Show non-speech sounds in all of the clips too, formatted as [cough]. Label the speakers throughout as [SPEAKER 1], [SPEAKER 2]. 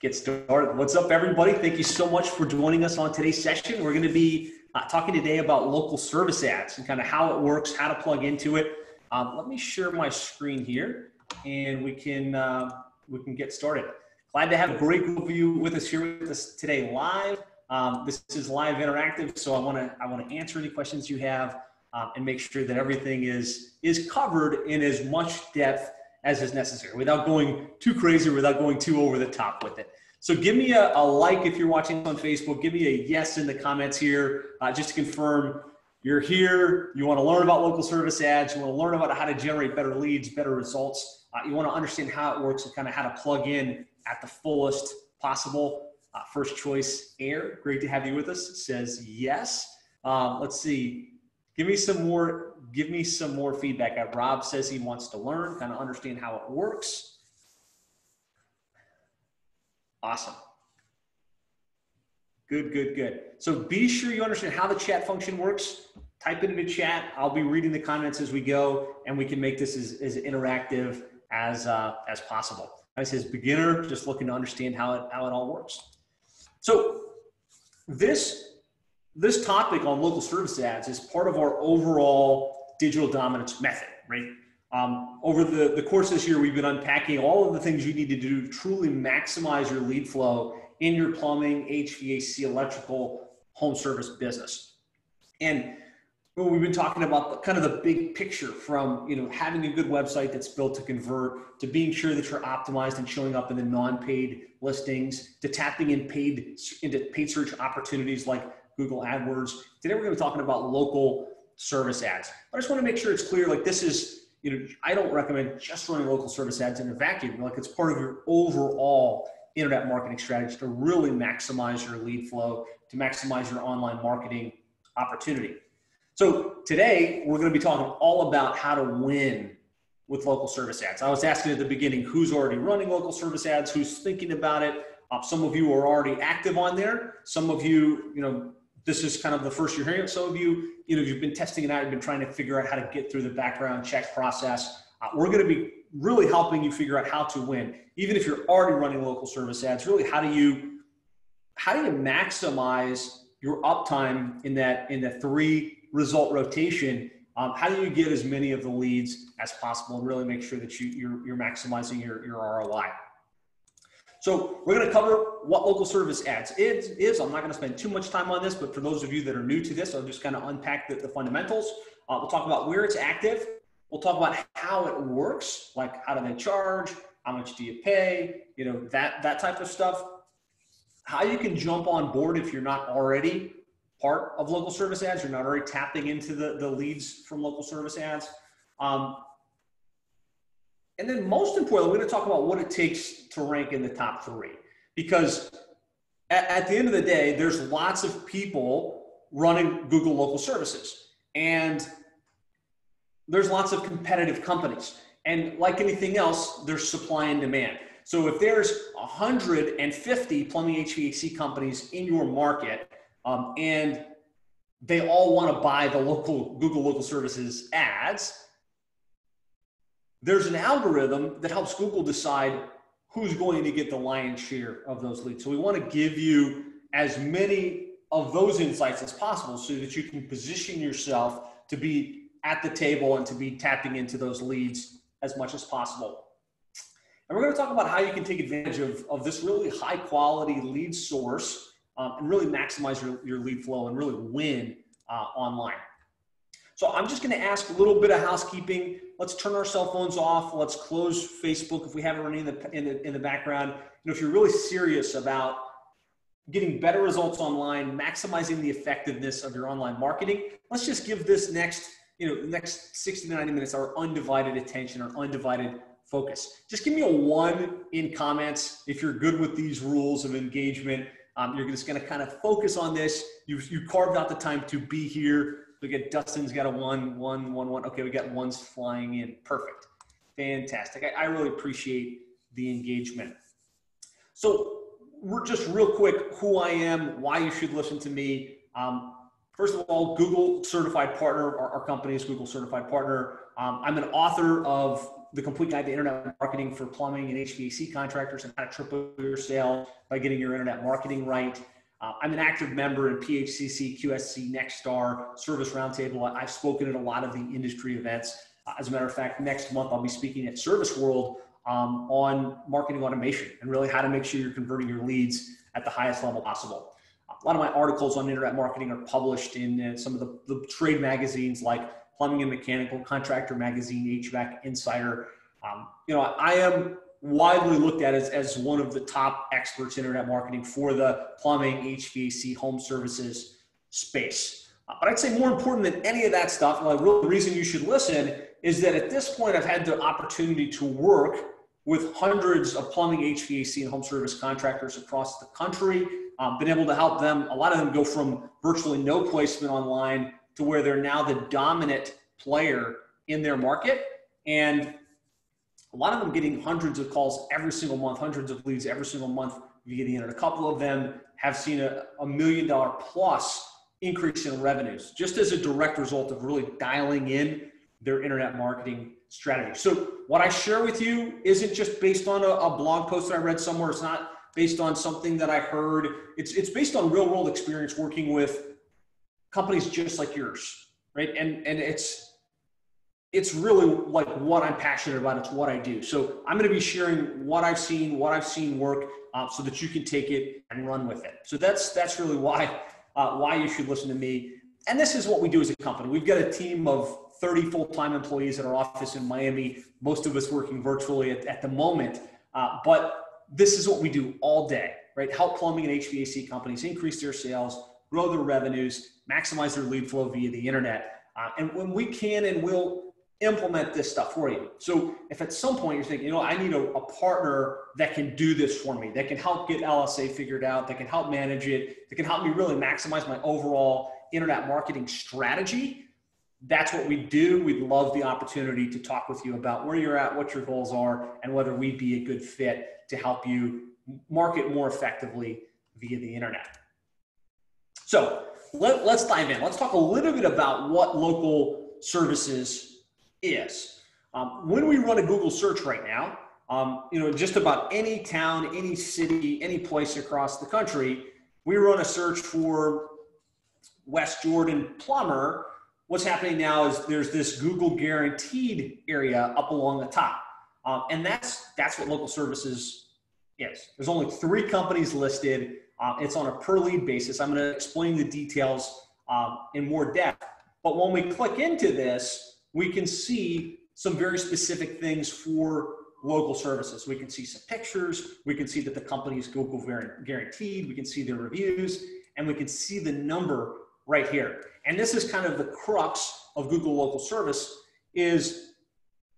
[SPEAKER 1] get started. What's up, everybody? Thank you so much for joining us on today's session. We're going to be uh, talking today about local service ads and kind of how it works, how to plug into it. Um, let me share my screen here, and we can uh, we can get started. Glad to have a great group of you with us here with us today live. Um, this is live interactive, so I want to I want to answer any questions you have um, and make sure that everything is is covered in as much depth as is necessary without going too crazy, without going too over the top with it. So give me a, a like if you're watching on Facebook. Give me a yes in the comments here, uh, just to confirm you're here. You want to learn about local service ads. You want to learn about how to generate better leads, better results. Uh, you want to understand how it works and kind of how to plug in at the fullest possible. Uh, first choice air. Great to have you with us. Says yes. Um, let's see. Give me some more give me some more feedback. Rob says he wants to learn, kind of understand how it works. Awesome. Good, good, good. So be sure you understand how the chat function works. Type it into chat. I'll be reading the comments as we go, and we can make this as, as interactive as, uh, as possible. I says beginner, just looking to understand how it, how it all works. So this, this topic on local service ads is part of our overall digital dominance method, right? Um, over the, the course this year, we've been unpacking all of the things you need to do to truly maximize your lead flow in your plumbing, HVAC, electrical, home service business. And we've been talking about the, kind of the big picture from you know having a good website that's built to convert to being sure that you're optimized and showing up in the non-paid listings to tapping in paid into paid search opportunities like Google AdWords. Today we're going to be talking about local service ads. I just want to make sure it's clear, like this is, you know, I don't recommend just running local service ads in a vacuum. Like it's part of your overall internet marketing strategy to really maximize your lead flow, to maximize your online marketing opportunity. So today we're going to be talking all about how to win with local service ads. I was asking at the beginning who's already running local service ads, who's thinking about it. Uh, some of you are already active on there. Some of you, you know, this is kind of the first you're hearing it. Some of you, you know, you've been testing it out, you've been trying to figure out how to get through the background check process. Uh, we're going to be really helping you figure out how to win. Even if you're already running local service ads, really, how do you how do you maximize your uptime in that in the three result rotation? Um, how do you get as many of the leads as possible and really make sure that you, you're, you're maximizing your, your ROI? So we're going to cover what local service ads is, is. I'm not going to spend too much time on this, but for those of you that are new to this, I'll just kind of unpack the, the fundamentals. Uh, we'll talk about where it's active. We'll talk about how it works, like how do they charge, how much do you pay, you know, that, that type of stuff. How you can jump on board if you're not already part of local service ads, you're not already tapping into the, the leads from local service ads. Um, and then most importantly, we're going to talk about what it takes to rank in the top three. Because at, at the end of the day, there's lots of people running Google local services. And there's lots of competitive companies. And like anything else, there's supply and demand. So if there's 150 plumbing HVAC companies in your market, um, and they all want to buy the local Google local services ads, there's an algorithm that helps Google decide who's going to get the lion's share of those leads. So we want to give you as many of those insights as possible so that you can position yourself to be at the table and to be tapping into those leads as much as possible. And we're going to talk about how you can take advantage of, of this really high quality lead source um, and really maximize your, your lead flow and really win uh, online. So I'm just going to ask a little bit of housekeeping. Let's turn our cell phones off. Let's close Facebook if we have it running in the, in the, in the background. You know, if you're really serious about getting better results online, maximizing the effectiveness of your online marketing, let's just give this next, you know, next 60 to 90 minutes our undivided attention, our undivided focus. Just give me a one in comments if you're good with these rules of engagement. Um, you're just going to kind of focus on this. You you carved out the time to be here we get Dustin's got a one, one, one, one. Okay, we got ones flying in. Perfect. Fantastic. I, I really appreciate the engagement. So we're just real quick who I am, why you should listen to me. Um, first of all, Google certified partner. Our, our company is Google certified partner. Um, I'm an author of the complete guide to internet marketing for plumbing and HVAC contractors and how to triple your sales by getting your internet marketing right. Uh, I'm an active member in PHCC, QSC, Nexstar, Service Roundtable. I've spoken at a lot of the industry events. Uh, as a matter of fact, next month I'll be speaking at Service World um, on marketing automation and really how to make sure you're converting your leads at the highest level possible. A lot of my articles on internet marketing are published in uh, some of the, the trade magazines like Plumbing and Mechanical, Contractor Magazine, HVAC Insider. Um, you know, I am widely looked at as, as one of the top experts in internet marketing for the plumbing, HVAC, home services space. Uh, but I'd say more important than any of that stuff, well, the reason you should listen is that at this point, I've had the opportunity to work with hundreds of plumbing, HVAC, and home service contractors across the country. Um, been able to help them, a lot of them go from virtually no placement online to where they're now the dominant player in their market. And a lot of them getting hundreds of calls every single month, hundreds of leads every single month via the internet. A couple of them have seen a, a million dollar plus increase in revenues just as a direct result of really dialing in their internet marketing strategy. So, what I share with you isn't just based on a, a blog post that I read somewhere. It's not based on something that I heard. It's, it's based on real world experience working with companies just like yours, right? And and it's it's really like what I'm passionate about. It's what I do. So I'm going to be sharing what I've seen, what I've seen work, uh, so that you can take it and run with it. So that's that's really why uh, why you should listen to me. And this is what we do as a company. We've got a team of 30 full-time employees at our office in Miami. Most of us working virtually at, at the moment, uh, but this is what we do all day, right? Help plumbing and HVAC companies increase their sales, grow their revenues, maximize their lead flow via the internet. Uh, and when we can and will implement this stuff for you. So if at some point you're thinking, you know, I need a, a, partner that can do this for me, that can help get LSA figured out, that can help manage it, that can help me really maximize my overall internet marketing strategy, that's what we do. We'd love the opportunity to talk with you about where you're at, what your goals are, and whether we'd be a good fit to help you market more effectively via the internet. So let, us dive in. Let's talk a little bit about what local services is. Um, when we run a Google search right now, um, you know, just about any town, any city, any place across the country, we run a search for West Jordan plumber. What's happening now is there's this Google guaranteed area up along the top. Um, and that's that's what local services is. There's only three companies listed. Uh, it's on a per lead basis. I'm going to explain the details um, in more depth. But when we click into this, we can see some very specific things for local services. We can see some pictures. We can see that the company is Google guaranteed. We can see their reviews, and we can see the number right here. And this is kind of the crux of Google Local Service is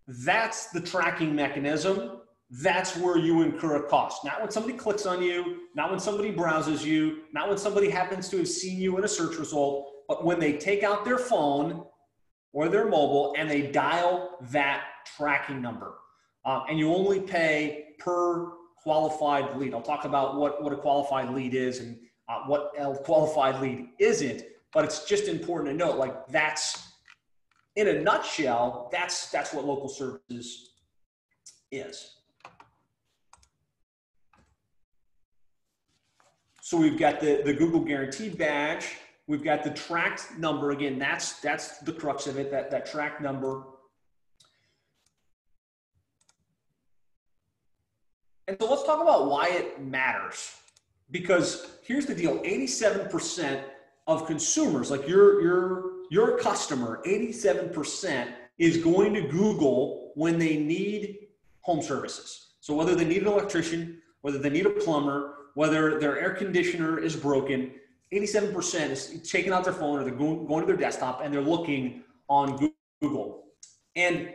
[SPEAKER 1] that's the tracking mechanism that's where you incur a cost. Not when somebody clicks on you, not when somebody browses you, not when somebody happens to have seen you in a search result, but when they take out their phone or their mobile and they dial that tracking number. Um, and you only pay per qualified lead. I'll talk about what, what a qualified lead is and uh, what a qualified lead isn't, but it's just important to note like that's in a nutshell, that's that's what local services is. So we've got the, the Google Guaranteed badge. We've got the tracked number. Again, that's, that's the crux of it, that, that track number. And so let's talk about why it matters. Because here's the deal 87% of consumers, like your, your, your customer, 87% is going to Google when they need home services. So whether they need an electrician, whether they need a plumber, whether their air conditioner is broken, 87% is taking out their phone or they're going, to their desktop and they're looking on Google. And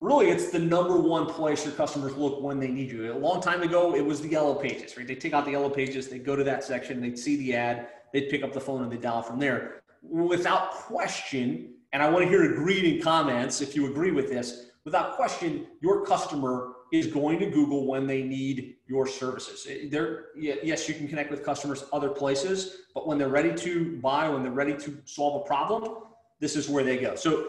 [SPEAKER 1] really, it's the number one place your customers look when they need you. A long time ago, it was the yellow pages, right? They take out the yellow pages, they go to that section, they'd see the ad, they'd pick up the phone and they dial from there. Without question, and I want to hear agreed in comments if you agree with this, without question, your customer is going to Google when they need your services. They're, yes, you can connect with customers other places, but when they're ready to buy, when they're ready to solve a problem, this is where they go. So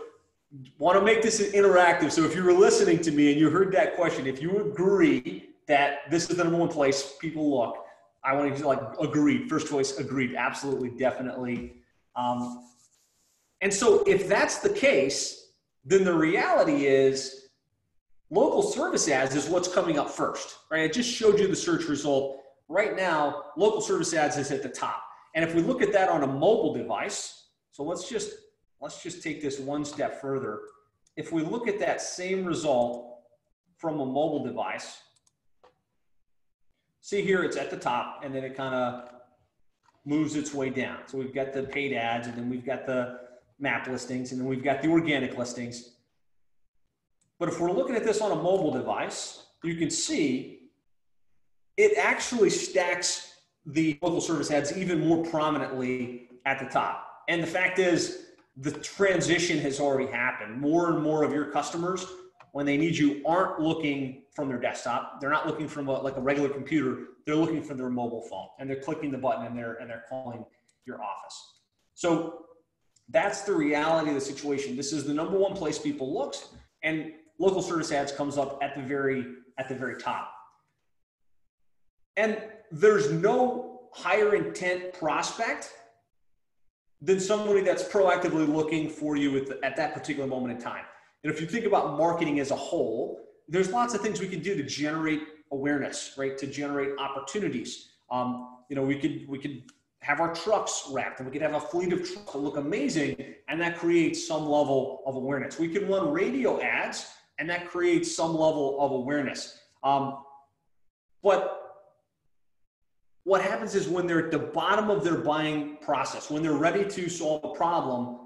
[SPEAKER 1] want to make this interactive. So if you were listening to me and you heard that question, if you agree that this is the number one place people look, I want to like agreed, first choice, agreed, absolutely, definitely. Um, and so if that's the case, then the reality is local service ads is what's coming up first, right? I just showed you the search result. Right now, local service ads is at the top. And if we look at that on a mobile device, so let's just let's just take this one step further. If we look at that same result from a mobile device, see here it's at the top and then it kind of moves its way down. So we've got the paid ads and then we've got the map listings and then we've got the organic listings. But if we're looking at this on a mobile device, you can see it actually stacks the local service ads even more prominently at the top. And the fact is, the transition has already happened. More and more of your customers, when they need you, aren't looking from their desktop. They're not looking from a, like a regular computer. They're looking from their mobile phone, and they're clicking the button and they're and they're calling your office. So that's the reality of the situation. This is the number one place people look, and local service ads comes up at the very at the very top. And there's no higher intent prospect than somebody that's proactively looking for you at, the, at that particular moment in time. And if you think about marketing as a whole, there's lots of things we can do to generate awareness, right? To generate opportunities. Um, you know, we could we could have our trucks wrapped and we could have a fleet of trucks that look amazing and that creates some level of awareness. We can run radio ads and that creates some level of awareness. Um, but what happens is when they're at the bottom of their buying process, when they're ready to solve a problem,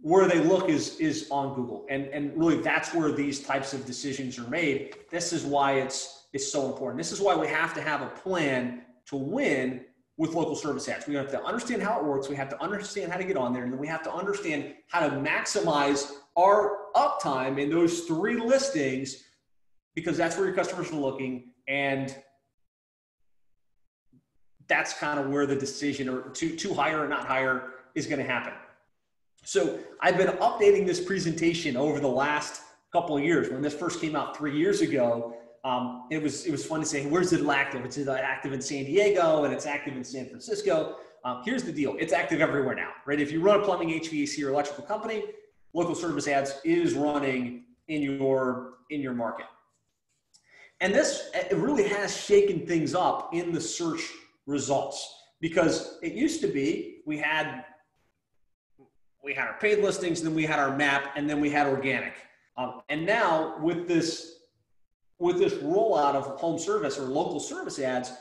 [SPEAKER 1] where they look is is on Google. And and really that's where these types of decisions are made. This is why it's it's so important. This is why we have to have a plan to win with local service ads. We have to understand how it works. We have to understand how to get on there, and then we have to understand how to maximize our uptime in those three listings because that's where your customers are looking and that's kind of where the decision or to, to hire or not hire is going to happen. So I've been updating this presentation over the last couple of years. When this first came out three years ago, um, it was it was fun to say, where's it active? It's active in San Diego and it's active in San Francisco. Um, here's the deal: it's active everywhere now, right? If you run a plumbing, HVAC, or electrical company, local service ads is running in your in your market. And this it really has shaken things up in the search results because it used to be we had we had our paid listings, then we had our map, and then we had organic. Um, and now with this with this rollout of home service or local service ads,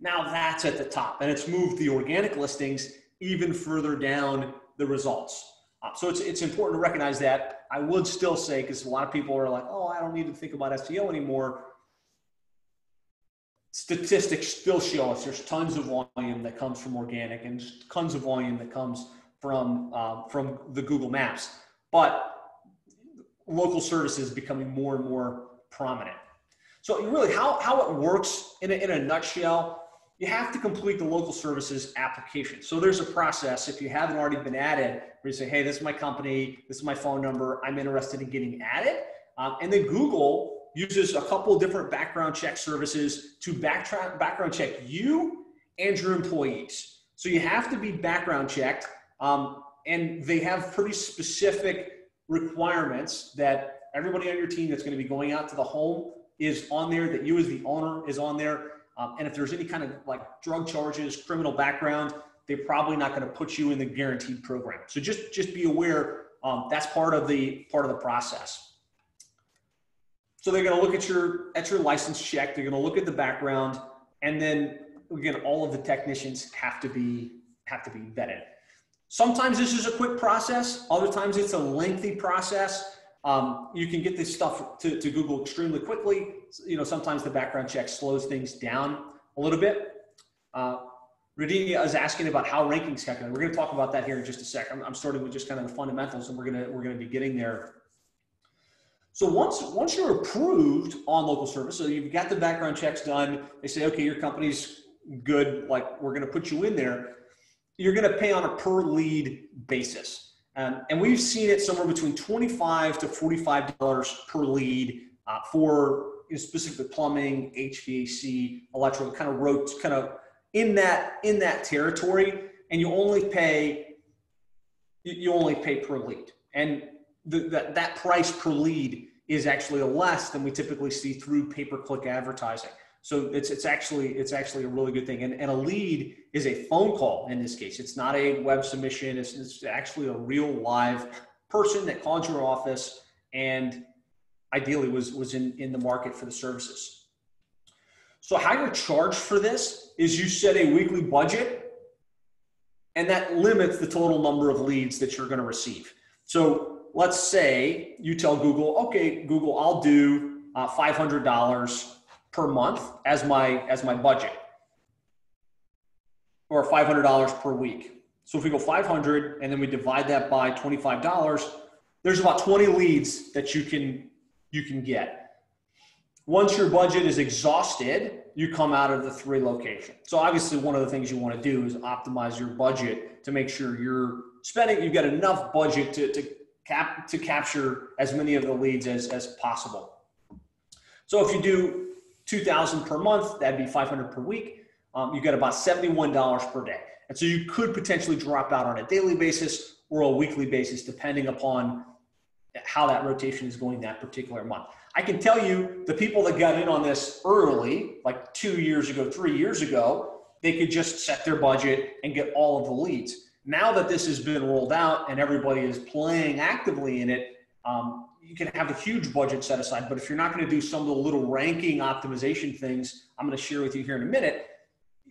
[SPEAKER 1] now that's at the top, and it's moved the organic listings even further down the results. Uh, so it's it's important to recognize that. I would still say because a lot of people are like, oh, I don't need to think about SEO anymore statistics still show us there's tons of volume that comes from organic and tons of volume that comes from uh, from the Google Maps, but local services becoming more and more prominent. So really, how how it works in a, in a nutshell, you have to complete the local services application. So there's a process. If you haven't already been added, where you say, "Hey, this is my company. This is my phone number. I'm interested in getting added," um, and then Google uses a couple different background check services to backtrack, background check you and your employees. So you have to be background checked, um, and they have pretty specific requirements that everybody on your team that's going to be going out to the home is on there, that you as the owner is on there. Um, and if there's any kind of like drug charges, criminal background, they're probably not going to put you in the guaranteed program. So just just be aware um, that's part of the part of the process. So they're going to look at your at your license check. They're going to look at the background, and then again, all of the technicians have to be have to be vetted. Sometimes this is a quick process. Other times it's a lengthy process. Um, you can get this stuff to, to Google extremely quickly. You know, sometimes the background check slows things down a little bit. Uh, Radinia is asking about how rankings calculate. We're going to talk about that here in just a sec. I'm, I'm starting with just kind of the fundamentals, and we're going to we're going to be getting there so once once you're approved on local service, so you've got the background checks done, they say, okay, your company's good, like we're going to put you in there. You're going to pay on a per lead basis. Um, and we've seen it somewhere between 25 to $45 per lead uh, for you know, specifically plumbing, HVAC, electrical, kind of wrote kind of in that in that territory. And you only pay you only pay per lead. And the, that, that price per lead is actually less than we typically see through pay-per-click advertising. So it's, it's actually it's actually a really good thing. And, and a lead is a phone call in this case. It's not a web submission. It's, it's actually a real live person that called your office and ideally was was in, in the market for the services. So how you're charged for this is you set a weekly budget and that limits the total number of leads that you're going to receive. So let's say you tell Google, okay, Google, I'll do uh, $500 per month as my as my budget or $500 per week. So if we go 500 and then we divide that by $25, there's about 20 leads that you can you can get. Once your budget is exhausted, you come out of the three location. So obviously one of the things you want to do is optimize your budget to make sure you're spending you've got enough budget to, to cap to capture as many of the leads as, as possible. So if you do 2000 per month, that'd be 500 per week. Um, you get about $71 per day. And so you could potentially drop out on a daily basis or a weekly basis, depending upon how that rotation is going that particular month. I can tell you the people that got in on this early, like two years ago, three years ago, they could just set their budget and get all of the leads. Now that this has been rolled out and everybody is playing actively in it, um, you can have a huge budget set aside. But if you're not going to do some of the little ranking optimization things I'm going to share with you here in a minute,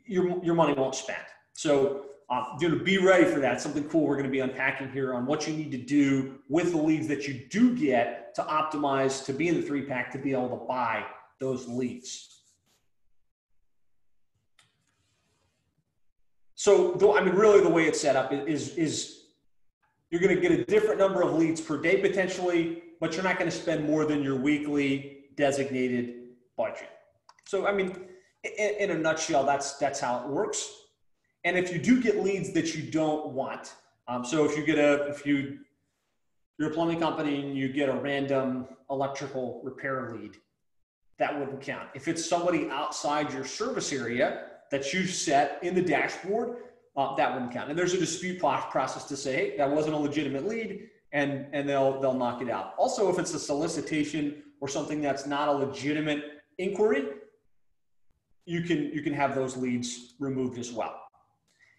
[SPEAKER 1] your, your money won't spend. So uh, you know, be ready for that. Something cool we're going to be unpacking here on what you need to do with the leads that you do get to optimize to be in the three pack to be able to buy those leads. So, I mean, really, the way it's set up is is you're going to get a different number of leads per day potentially, but you're not going to spend more than your weekly designated budget. So, I mean, in, in a nutshell, that's that's how it works. And if you do get leads that you don't want, um, so if you get a, if you, you're a plumbing company and you get a random electrical repair lead, that wouldn't count. If it's somebody outside your service area that you set in the dashboard, uh, that wouldn't count. And there's a dispute process to say, hey, that wasn't a legitimate lead, and and they'll they'll knock it out. Also, if it's a solicitation or something that's not a legitimate inquiry, you can you can have those leads removed as well.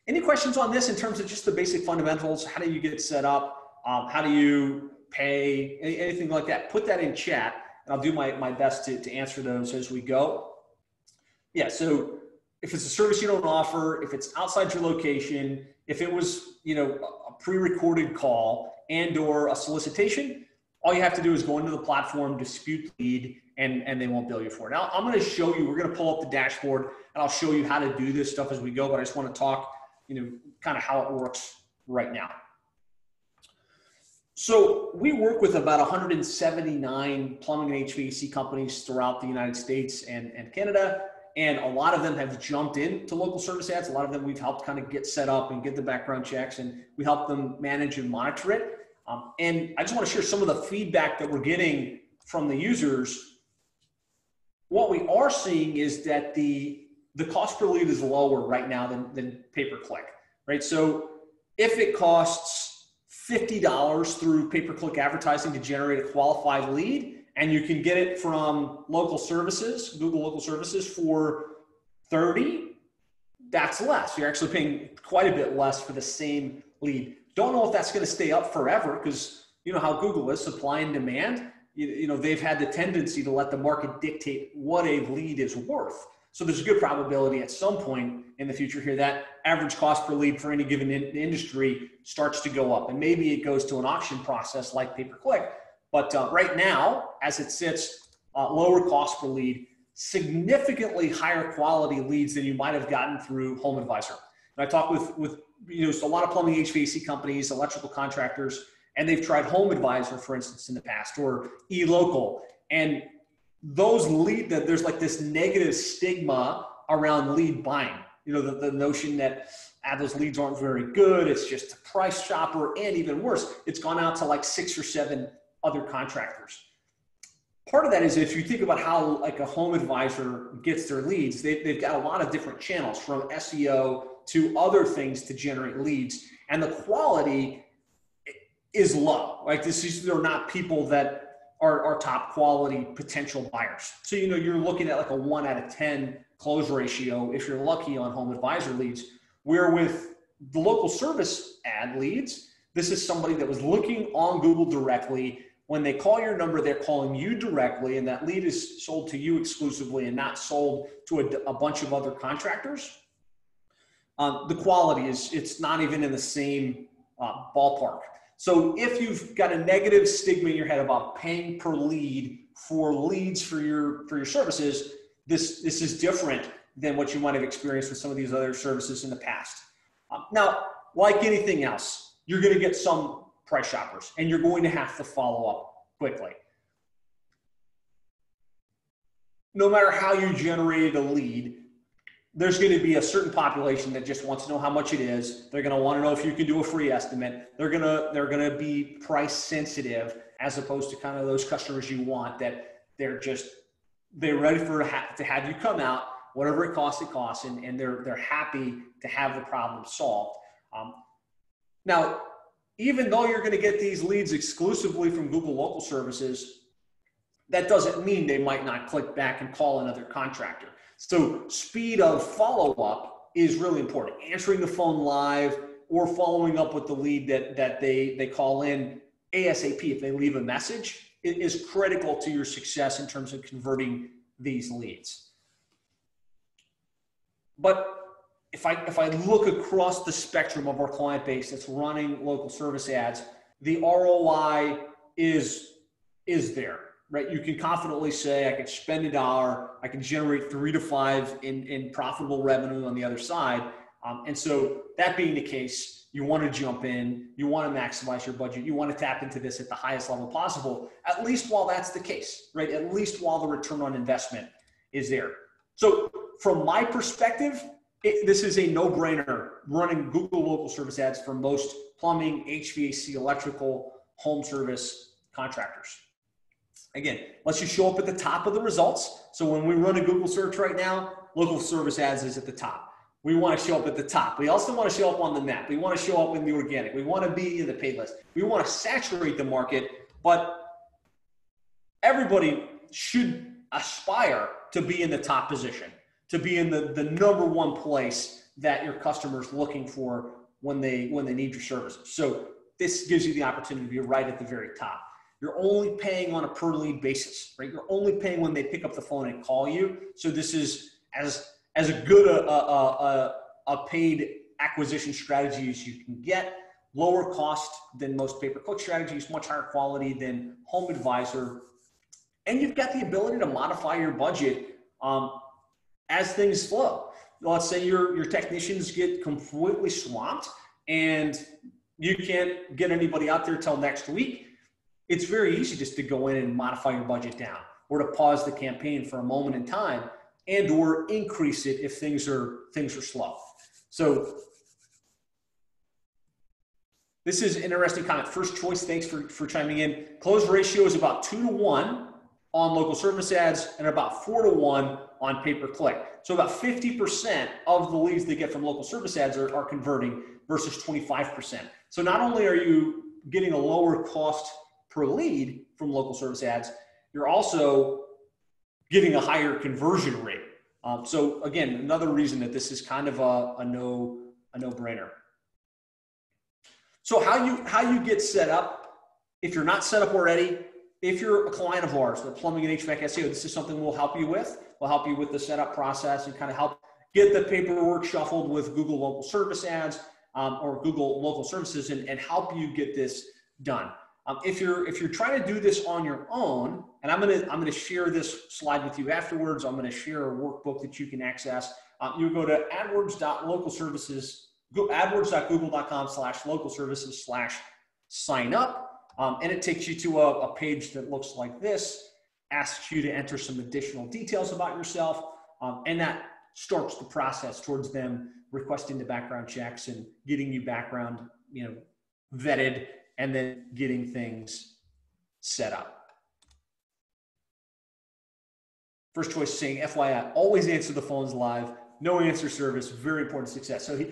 [SPEAKER 1] Any questions on this in terms of just the basic fundamentals? How do you get set up? Um, how do you pay? anything like that? Put that in chat, and I'll do my, my best to, to answer those as we go. Yeah, so if it's a service you don't offer, if it's outside your location, if it was you know a pre-recorded call and or a solicitation, all you have to do is go into the platform, dispute lead, and, and they won't bill you for it. Now I'm going to show you, we're going to pull up the dashboard and I'll show you how to do this stuff as we go, but I just want to talk you know, kind of how it works right now. So we work with about 179 plumbing and HVAC companies throughout the United States and, and Canada. And a lot of them have jumped into local service ads. A lot of them we've helped kind of get set up and get the background checks and we help them manage and monitor it. Um, and I just want to share some of the feedback that we're getting from the users. What we are seeing is that the the cost per lead is lower right now than, than pay per click, right? So if it costs $50 through pay per click advertising to generate a qualified lead, and you can get it from local services, Google local services for 30, that's less. You're actually paying quite a bit less for the same lead. Don't know if that's going to stay up forever because you know how Google is supply and demand. You, you know, they've had the tendency to let the market dictate what a lead is worth. So there's a good probability at some point in the future here that average cost per lead for any given in- industry starts to go up. And maybe it goes to an auction process like pay per click. But uh, right now, as it sits, uh, lower cost per lead, significantly higher quality leads than you might have gotten through Home Advisor. And I talk with, with you know, so a lot of plumbing HVAC companies, electrical contractors, and they've tried Home Advisor, for instance, in the past, or eLocal. And those lead that there's like this negative stigma around lead buying. you know, the, the notion that ah, those leads aren't very good. It's just a price shopper. And even worse, it's gone out to like six or seven other contractors. Part of that is if you think about how like a home advisor gets their leads, they, they've got a lot of different channels from SEO to other things to generate leads. And the quality is low. Like this is, they're not people that are, are top quality potential buyers. So, you know, you're looking at like a one out of 10 close ratio if you're lucky on home advisor leads, where with the local service ad leads, this is somebody that was looking on Google directly. When they call your number, they're calling you directly, and that lead is sold to you exclusively and not sold to a, a bunch of other contractors. Um, the quality is, it's not even in the same uh, ballpark. So if you've got a negative stigma in your head about paying per lead for leads for your for your services, this this is different than what you might have experienced with some of these other services in the past. Um, now, like anything else, you're going to get some price shoppers, and you're going to have to follow up quickly. No matter how you generated a lead, there's going to be a certain population that just wants to know how much it is. They're going to want to know if you can do a free estimate. They're going to they're going to be price sensitive as opposed to kind of those customers you want that they're just they're ready for to have you come out whatever it costs it costs and, and they're they're happy to have the problem solved. Um, now, even though you're going to get these leads exclusively from Google local services, that doesn't mean they might not click back and call another contractor. So speed of follow up is really important. Answering the phone live or following up with the lead that, that they, they call in ASAP if they leave a message it is critical to your success in terms of converting these leads. But if I, if I look across the spectrum of our client base that's running local service ads, the ROI is, is there right? You can confidently say, I can spend a dollar, I can generate three to five in, in profitable revenue on the other side. Um, and so, that being the case, you want to jump in, you want to maximize your budget, you want to tap into this at the highest level possible, at least while that's the case, right? At least while the return on investment is there. So, from my perspective, it, this is a no brainer running Google local service ads for most plumbing, HVAC, electrical, home service contractors. Again, let's just show up at the top of the results. So when we run a Google search right now, local service ads is at the top. We want to show up at the top. We also want to show up on the map. We want to show up in the organic. We want to be in the paid list. We want to saturate the market, but everybody should aspire to be in the top position, to be in the, the number one place that your customer's looking for when they when they need your services. So this gives you the opportunity to be right at the very top. You're only paying on a per lead basis, right? You're only paying when they pick up the phone and call you. So this is as as a good a, a, a, a paid acquisition strategy as you can get. Lower cost than most pay per click strategies, much higher quality than Home Advisor, and you've got the ability to modify your budget um, as things flow. Let's say your your technicians get completely swamped and you can't get anybody out there till next week it's very easy just to go in and modify your budget down or to pause the campaign for a moment in time and or increase it if things are things are slow. So this is an interesting comment. First choice, thanks for, for chiming in. Close ratio is about two to one on local service ads and about four to one on pay per click. So about 50% of the leads they get from local service ads are, are converting versus 25%. So not only are you getting a lower cost per lead from local service ads, you're also getting a higher conversion rate. Um, so again, another reason that this is kind of a, a no a no brainer. So how you how you get set up? If you're not set up already, if you're a client of ours, the plumbing and HVAC SEO, this is something we'll help you with. We'll help you with the setup process and kind of help get the paperwork shuffled with Google local service ads um, or Google local services and, and help you get this done. Um, if you're if you're trying to do this on your own, and I'm gonna I'm gonna share this slide with you afterwards. I'm gonna share a workbook that you can access. Um, you go to AdWords.localservices, go AdWords.google.com slash local services slash sign up, um, and it takes you to a, a, page that looks like this. Asks you to enter some additional details about yourself, um, and that starts the process towards them requesting the background checks and getting you background, you know, vetted and then getting things set up. First choice saying, FYI, always answer the phones live. No answer service, very important success. So he,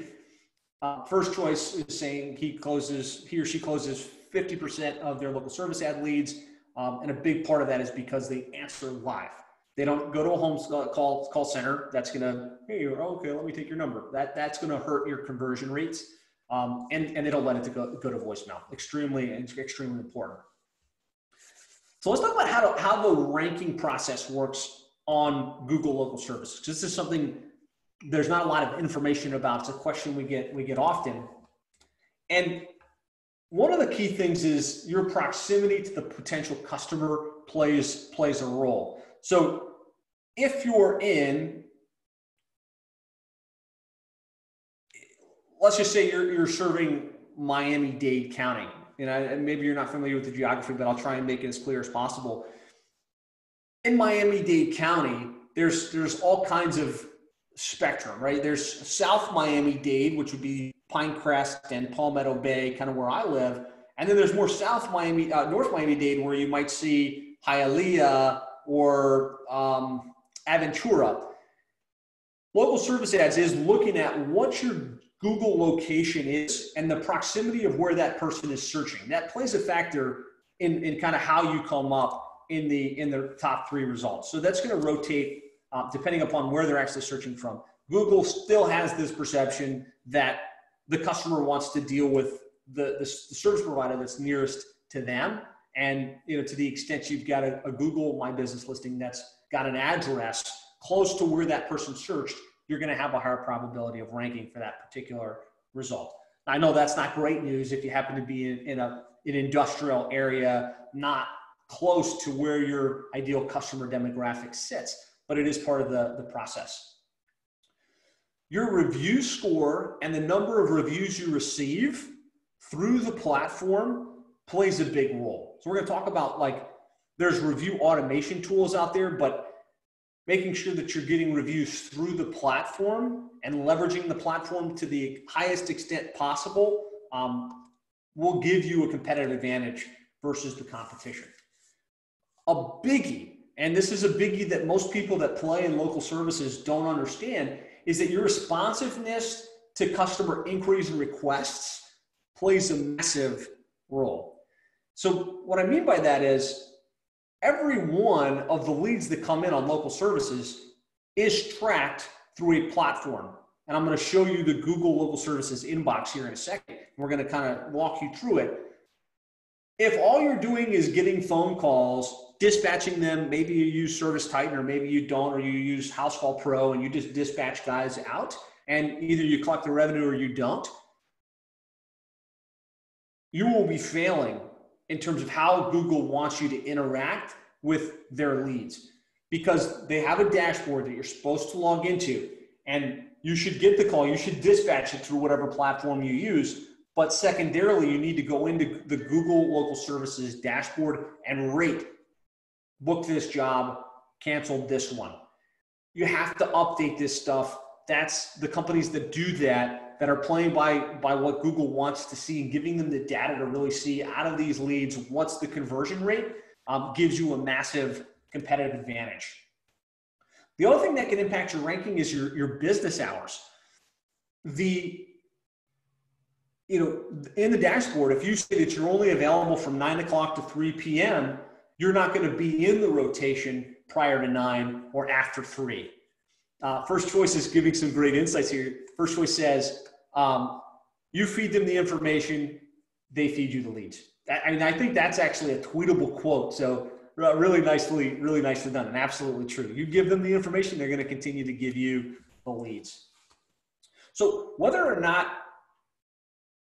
[SPEAKER 1] uh, first choice is saying he closes, he or she closes 50% of their local service ad leads. Um, and a big part of that is because they answer live. They don't go to a home call call center. That's gonna hey okay, let me take your number. That that's gonna hurt your conversion rates, um, and and it'll let it to go go to voicemail. Extremely extremely important. So let's talk about how to, how the ranking process works on Google local services. This is something there's not a lot of information about. It's a question we get we get often, and one of the key things is your proximity to the potential customer plays plays a role. So if you're in let's just say you're, you're serving Miami-Dade County. You know, and maybe you're not familiar with the geography, but I'll try and make it as clear as possible. In Miami-Dade County, there's there's all kinds of spectrum, right? There's South Miami-Dade, which would be Pinecrest and Palmetto Bay, kind of where I live. And then there's more South Miami, uh, North Miami-Dade, where you might see Hialeah or um, Aventura. Local service ads is looking at what your Google location is and the proximity of where that person is searching. That plays a factor in, in kind of how you come up in the in the top three results. So that's going to rotate uh, depending upon where they're actually searching from. Google still has this perception that the customer wants to deal with the, the, the service provider that's nearest to them. And you know, to the extent you've got a, a Google My Business listing that's got an address close to where that person searched, you're going to have a higher probability of ranking for that particular result. I know that's not great news if you happen to be in, in a, an industrial area, not close to where your ideal customer demographic sits, but it is part of the, the process. Your review score and the number of reviews you receive through the platform plays a big role. So we're going to talk about like there's review automation tools out there, but making sure that you're getting reviews through the platform and leveraging the platform to the highest extent possible um, will give you a competitive advantage versus the competition. A biggie, and this is a biggie that most people that play in local services don't understand, is that your responsiveness to customer inquiries and requests plays a massive role. So, what I mean by that is every one of the leads that come in on local services is tracked through a platform. And I'm going to show you the Google Local Services inbox here in a second. We're going to kind of walk you through it. If all you're doing is getting phone calls dispatching them. Maybe you use Service Titan, or maybe you don't, or you use Housecall Pro, and you just dispatch guys out, and either you collect the revenue or you don't. You will be failing in terms of how Google wants you to interact with their leads because they have a dashboard that you're supposed to log into, and you should get the call. You should dispatch it through whatever platform you use. But secondarily, you need to go into the Google Local Services dashboard and rate book this job, canceled this one. You have to update this stuff. That's the companies that do that, that are playing by, by what Google wants to see and giving them the data to really see out of these leads, what's the conversion rate, um, gives you a massive competitive advantage. The other thing that can impact your ranking is your, your business hours. The you know, in the dashboard, if you say that you're only available from nine o'clock to 3 p.m., you're not going to be in the rotation prior to nine or after three. Uh, first choice is giving some great insights here. First choice says, um, you feed them the information, they feed you the leads. I mean, I think that's actually a tweetable quote. So uh, really nicely, really nicely done and absolutely true. You give them the information, they're going to continue to give you the leads. So whether or not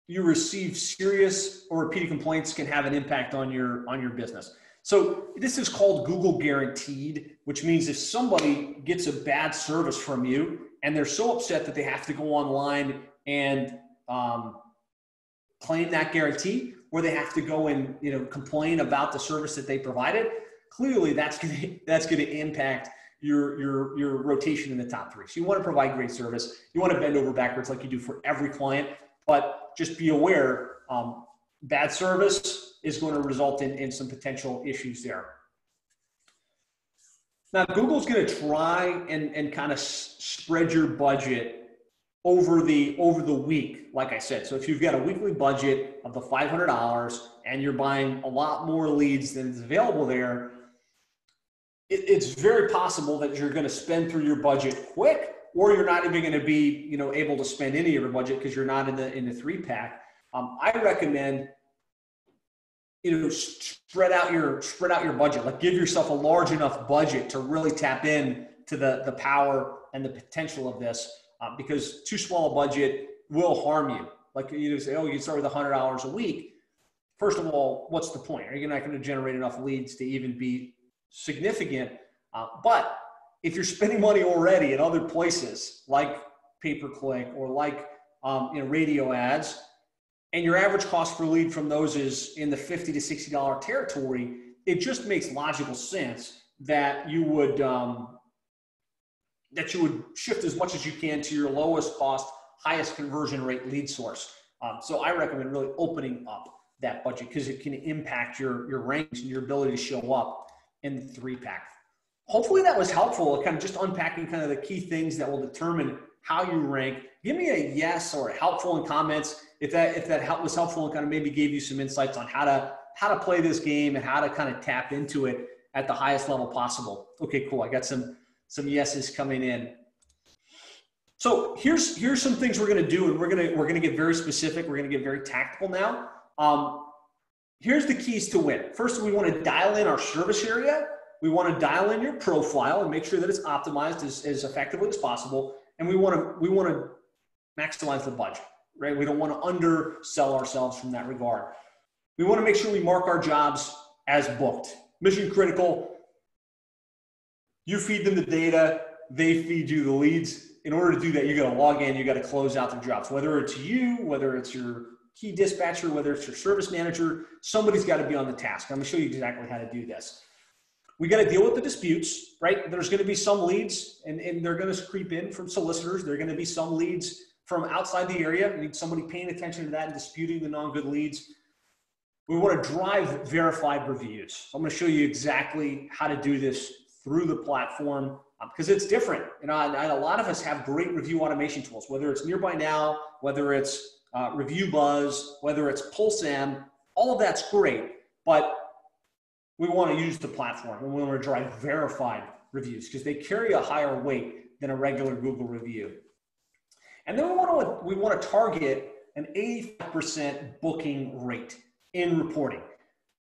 [SPEAKER 1] you receive serious or repeated complaints can have an impact on your on your business. So this is called Google guaranteed, which means if somebody gets a bad service from you and they're so upset that they have to go online and um, claim that guarantee, where they have to go and you know complain about the service that they provided, clearly that's going [laughs] to that's going to impact your your your rotation in the top three. So you want to provide great service. You want to bend over backwards like you do for every client, but just be aware um, bad service is going to result in, in some potential issues there. Now, Google's going to try and, and kind of s- spread your budget over the over the week, like I said. So if you've got a weekly budget of the $500 and you're buying a lot more leads than is available there, it, it's very possible that you're going to spend through your budget quick, or you're not even going to be you know able to spend any of your budget because you're not in the in the three pack. Um, I recommend you know spread out your spread out your budget like give yourself a large enough budget to really tap in to the the power and the potential of this uh, because too small a budget will harm you. Like you say oh you start with $100 a week. First of all what's the point? Are you not going to generate enough leads to even be significant? Uh, but if you're spending money already in other places like pay per click or like um, you know radio ads and your average cost per lead from those is in the 50 to 60 dollar territory it just makes logical sense that you would um, that you would shift as much as you can to your lowest cost highest conversion rate lead source um, so i recommend really opening up that budget because it can impact your your range and your ability to show up in the three pack hopefully that was helpful kind of just unpacking kind of the key things that will determine how you rank give me a yes or a helpful in comments if that if that help was helpful and kind of maybe gave you some insights on how to how to play this game and how to kind of tap into it at the highest level possible. Okay, cool. I got some some yeses coming in. So here's here's some things we're gonna do, and we're gonna we're gonna get very specific. We're gonna get very tactical now. Um, here's the keys to win. First, we want to dial in our service area. We want to dial in your profile and make sure that it's optimized as, as effectively as possible. And we want to we want to maximize the budget right? We don't want to undersell ourselves from that regard. We want to make sure we mark our jobs as booked. Mission critical. You feed them the data, they feed you the leads. In order to do that, you got to log in, you got to close out the jobs. Whether it's you, whether it's your key dispatcher, whether it's your service manager, somebody's got to be on the task. I'm going to show you exactly how to do this. We got to deal with the disputes, right? There's going to be some leads, and, and they're going to creep in from solicitors. There are going to be some leads from outside the area. We need somebody paying attention to that and disputing the non-good leads. We want to drive verified reviews. I'm going to show you exactly how to do this through the platform because um, it's different. You know, and, and, a lot of us have great review automation tools, whether it's Nearby Now, whether it's uh, Review Buzz, whether it's PulseM, all of that's great. But we want to use the platform and we want to drive verified reviews because they carry a higher weight than a regular Google review. And then we want to we want to target an 85% booking rate in reporting.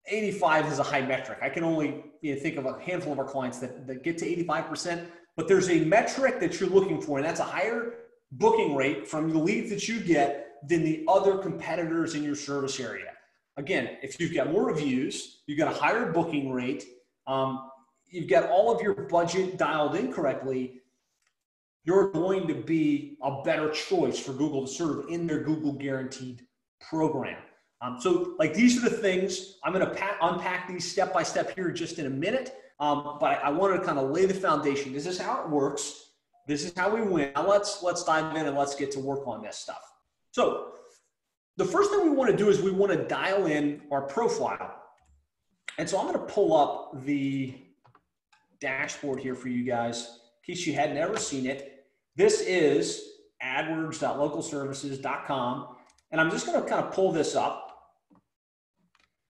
[SPEAKER 1] 85 is a high metric. I can only you know, think of a handful of our clients that, that get to 85%, but there's a metric that you're looking for, and that's a higher booking rate from the leads that you get than the other competitors in your service area. Again, if you've got more reviews, you've got a higher booking rate, um, you've got all of your budget dialed in correctly, you're going to be a better choice for Google to serve in their Google Guaranteed program. Um, so, like these are the things I'm going to pa- unpack these step by step here just in a minute. Um, but I, I wanted to kind of lay the foundation. This is how it works. This is how we win. Now let's let's dive in and let's get to work on this stuff. So, the first thing we want to do is we want to dial in our profile. And so I'm going to pull up the dashboard here for you guys in case you had never seen it. This is adwords.localservices.com. And I'm just going to kind of pull this up.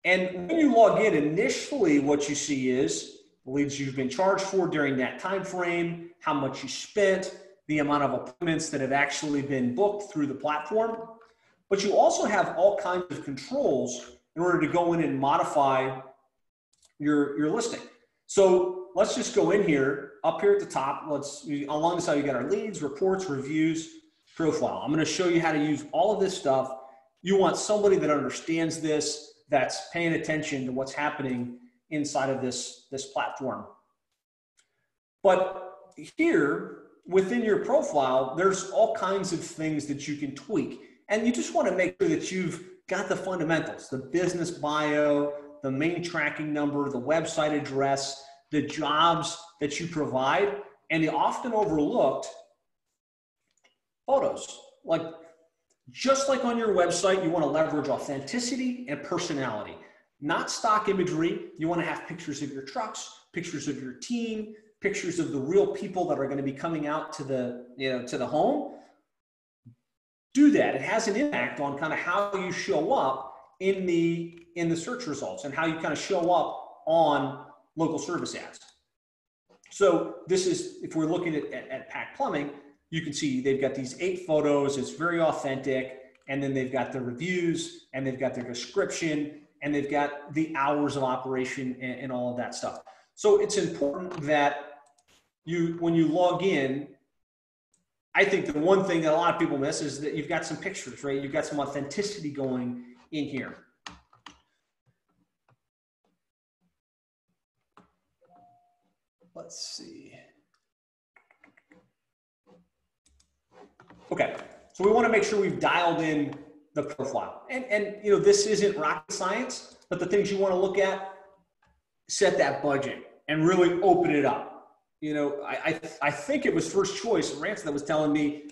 [SPEAKER 1] And when you log in, initially what you see is leads you've been charged for during that time frame, how much you spent, the amount of appointments that have actually been booked through the platform. But you also have all kinds of controls in order to go in and modify your, your listing. So let's just go in here up here at the top, let's along the side, you got our leads, reports, reviews, profile. I'm going to show you how to use all of this stuff. You want somebody that understands this, that's paying attention to what's happening inside of this, this platform. But here within your profile, there's all kinds of things that you can tweak. And you just want to make sure that you've got the fundamentals, the business bio, the main tracking number, the website address, the jobs that you provide and the often overlooked photos. Like just like on your website, you want to leverage authenticity and personality, not stock imagery. You want to have pictures of your trucks, pictures of your team, pictures of the real people that are going to be coming out to the, you know, to the home. Do that. It has an impact on kind of how you show up in the in the search results and how you kind of show up on local service ads. So this is if we're looking at, at, at Pack Plumbing, you can see they've got these eight photos. It's very authentic. And then they've got the reviews and they've got their description and they've got the hours of operation and, and all of that stuff. So it's important that you, when you log in, I think the one thing that a lot of people miss is that you've got some pictures, right? You've got some authenticity going in here. Let's see. Okay, so we want to make sure we've dialed in the profile. And, and you know, this isn't rocket science, but the things you want to look at, set that budget and really open it up. You know, I, I, I think it was first choice, Rance, that was telling me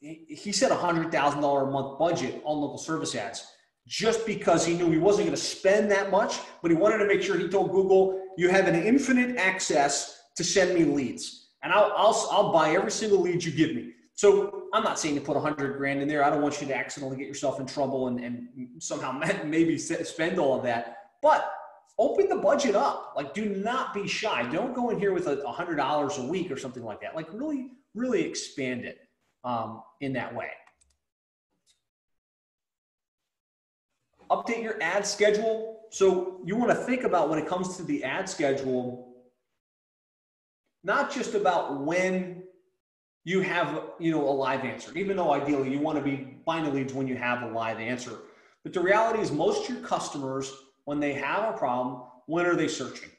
[SPEAKER 1] he, said a $100,000 a month budget on local service ads just because he knew he wasn't going to spend that much, but he wanted to make sure he told Google, you have an infinite access to send me leads. And I'll, I'll, I'll buy every single lead you give me. So I'm not saying to put a hundred grand in there. I don't want you to accidentally get yourself in trouble and, and somehow [laughs] maybe spend all of that. But open the budget up. Like, do not be shy. Don't go in here with a hundred dollars a week or something like that. Like, really, really expand it um, in that way. Update your ad schedule. So you want to think about when it comes to the ad schedule, not just about when you have you know a live answer even though ideally you want to be buying leads when you have a live answer. But the reality is most of your customers when they have a problem when are they searching?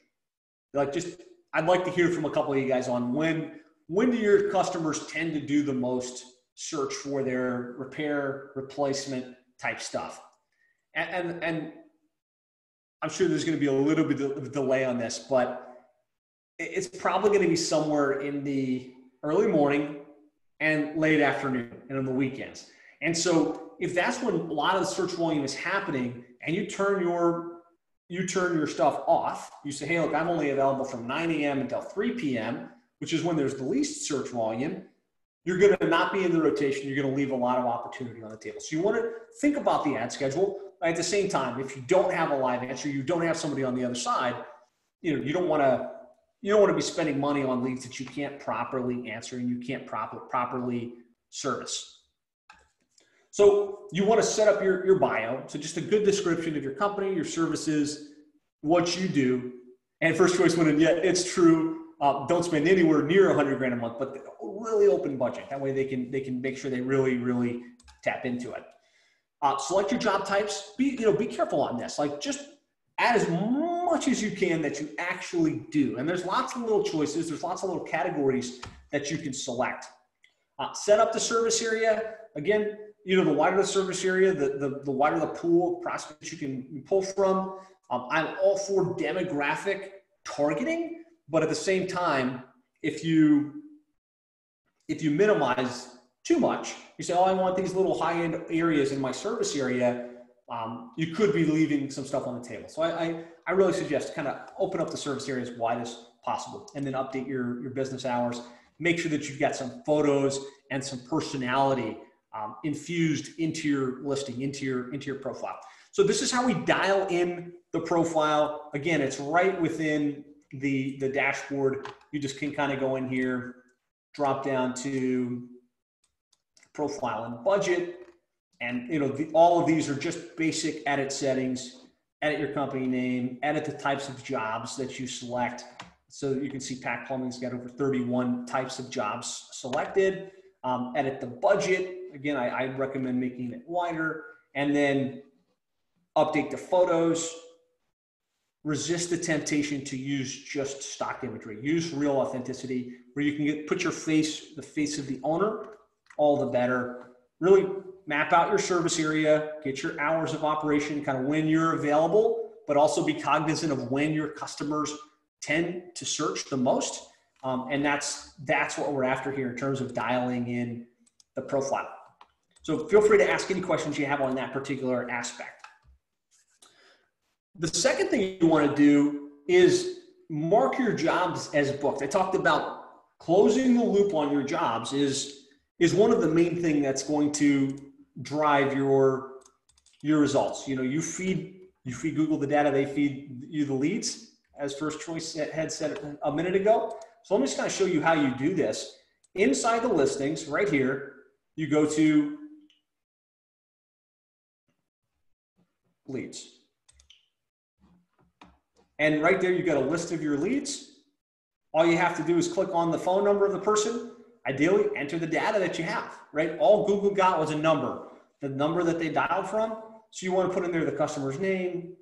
[SPEAKER 1] Like just i'd like to hear from a couple of you guys on when when do your customers tend to do the most search for their repair replacement type stuff? And and, and i'm sure there's going to be a little bit of delay on this but it's probably going to be somewhere in the early morning and late afternoon and on the weekends. And so if that's when a lot of the search volume is happening and you turn your you turn your stuff off, you say, hey, look, I'm only available from 9 a.m. until 3 p.m., which is when there's the least search volume, you're going to not be in the rotation. You're going to leave a lot of opportunity on the table. So you want to think about the ad schedule. At the same time, if you don't have a live answer, you don't have somebody on the other side, you know, you don't want to you don't want to be spending money on leads that you can't properly answer and you can't proper, properly service. So you want to set up your, your bio. So just a good description of your company, your services, what you do. And first choice went in, yeah, it's true. Uh, don't spend anywhere near 100 grand a month, but really open budget. That way they can they can make sure they really really tap into it. Uh, select your job types. Be you know be careful on this. Like just add as much as you can that you actually do. And there's lots of little choices. There's lots of little categories that you can select. Uh, set up the service area. Again, you know, the wider the service area, the, the, the wider the pool of prospects you can pull from. Um, I'm all for demographic targeting, but at the same time, if you if you minimize too much, you say, "Oh, I want these little high-end areas in my service area," um, you could be leaving some stuff on the table. So I, I, I really suggest kind of open up the service area as wide as possible and then update your, your business hours. Make sure that you've got some photos and some personality um, infused into your listing, into your, into your profile. So this is how we dial in the profile. Again, it's right within the, the dashboard. You just can kind of go in here, drop down to profile and budget, and you know, the, all of these are just basic edit settings. Edit your company name, edit the types of jobs that you select. So you can see Pack Plumbing's got over 31 types of jobs selected. Um, edit the budget. Again, I, I recommend making it wider. And then update the photos. Resist the temptation to use just stock imagery. Use real authenticity where you can get, put your face, the face of the owner, all the better. Really map out your service area, get your hours of operation, kind of when you're available, but also be cognizant of when your customers tend to search the most Um, and that's that's what we're after here in terms of dialing in the profile. So feel free to ask any questions you have on that particular aspect. The second thing you want to do is mark your jobs as booked. I talked about closing the loop on your jobs is is one of the main thing that's going to drive your your results. You know, you feed you feed Google the data, they feed you the leads, as First Choice had said a minute ago. So let me just kind of show you how you do this. Inside the listings, right here, you go to leads. And right there, you got a list of your leads. All you have to do is click on the phone number of the person. Ideally, enter the data that you have, right? All Google got was a number, the number that they dialed from. So you want to put in there the customer's name,